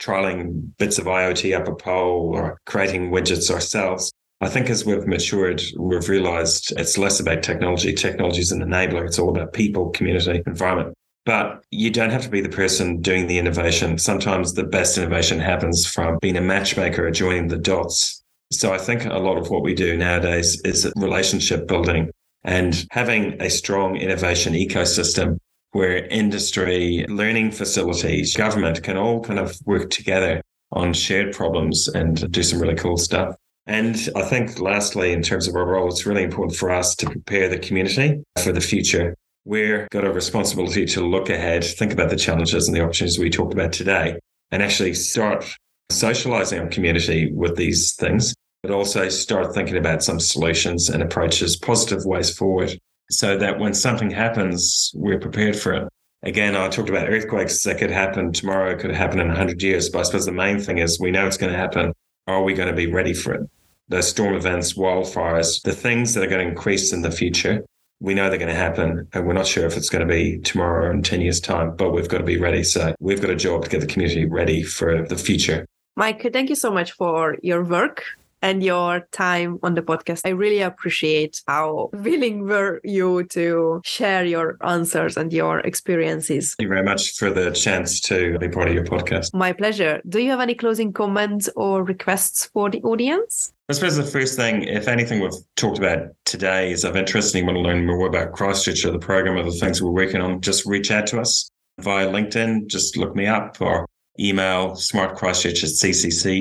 trialing bits of IoT up a pole or creating widgets ourselves. I think as we've matured, we've realized it's less about technology. Technology is an enabler. It's all about people, community, environment. But you don't have to be the person doing the innovation. Sometimes the best innovation happens from being a matchmaker or joining the dots. So I think a lot of what we do nowadays is relationship building and having a strong innovation ecosystem where industry, learning facilities, government can all kind of work together on shared problems and do some really cool stuff. And I think lastly, in terms of our role, it's really important for us to prepare the community for the future we've got a responsibility to look ahead, think about the challenges and the opportunities we talked about today, and actually start socializing our community with these things, but also start thinking about some solutions and approaches, positive ways forward, so that when something happens, we're prepared for it. Again, I talked about earthquakes that could happen tomorrow, could happen in 100 years, but I suppose the main thing is we know it's going to happen. Are we going to be ready for it? The storm events, wildfires, the things that are going to increase in the future we know they're going to happen and we're not sure if it's going to be tomorrow or in 10 years time but we've got to be ready so we've got a job to get the community ready for the future mike thank you so much for your work and your time on the podcast. I really appreciate how willing were you to share your answers and your experiences. Thank you very much for the chance to be part of your podcast. My pleasure. Do you have any closing comments or requests for the audience? I suppose the first thing, if anything we've talked about today is of interest and you want to learn more about Christchurch or the program or the things we're working on, just reach out to us via LinkedIn. Just look me up or email smartchristchurch at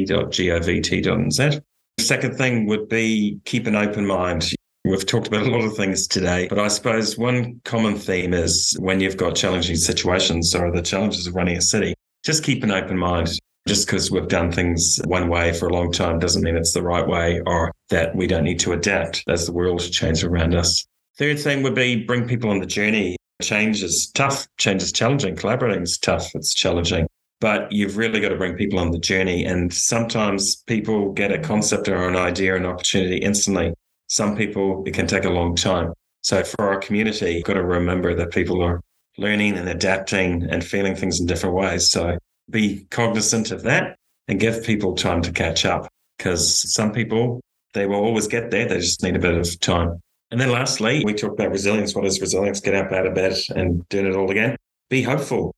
ccc.govt.nz. Second thing would be keep an open mind. We've talked about a lot of things today, but I suppose one common theme is when you've got challenging situations or the challenges of running a city, just keep an open mind. Just because we've done things one way for a long time doesn't mean it's the right way or that we don't need to adapt as the world changes around us. Third thing would be bring people on the journey. Change is tough, change is challenging, collaborating is tough, it's challenging. But you've really got to bring people on the journey. And sometimes people get a concept or an idea, an opportunity instantly. Some people, it can take a long time. So for our community, you've got to remember that people are learning and adapting and feeling things in different ways. So be cognizant of that and give people time to catch up because some people, they will always get there. They just need a bit of time. And then lastly, we talk about resilience. What is resilience? Get up out of bed and doing it all again. Be hopeful.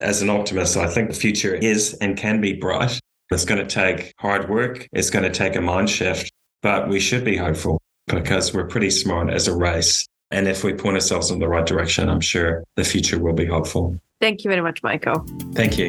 As an optimist, I think the future is and can be bright. It's going to take hard work. It's going to take a mind shift, but we should be hopeful because we're pretty smart as a race. And if we point ourselves in the right direction, I'm sure the future will be hopeful. Thank you very much, Michael. Thank you.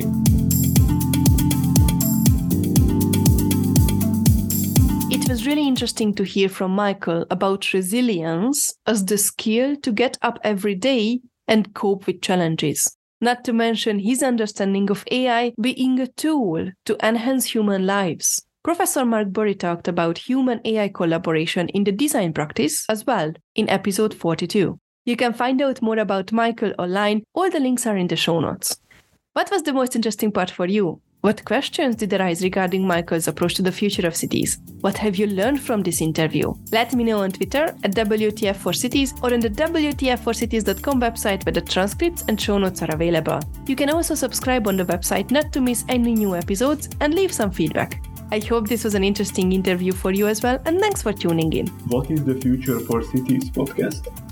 It was really interesting to hear from Michael about resilience as the skill to get up every day and cope with challenges. Not to mention his understanding of AI being a tool to enhance human lives. Professor Mark Burry talked about human AI collaboration in the design practice as well in episode 42. You can find out more about Michael online, all the links are in the show notes. What was the most interesting part for you? What questions did arise regarding Michael's approach to the future of cities? What have you learned from this interview? Let me know on Twitter at WTF4Cities or on the WTF4Cities.com website where the transcripts and show notes are available. You can also subscribe on the website not to miss any new episodes and leave some feedback. I hope this was an interesting interview for you as well, and thanks for tuning in. What is the Future for Cities podcast?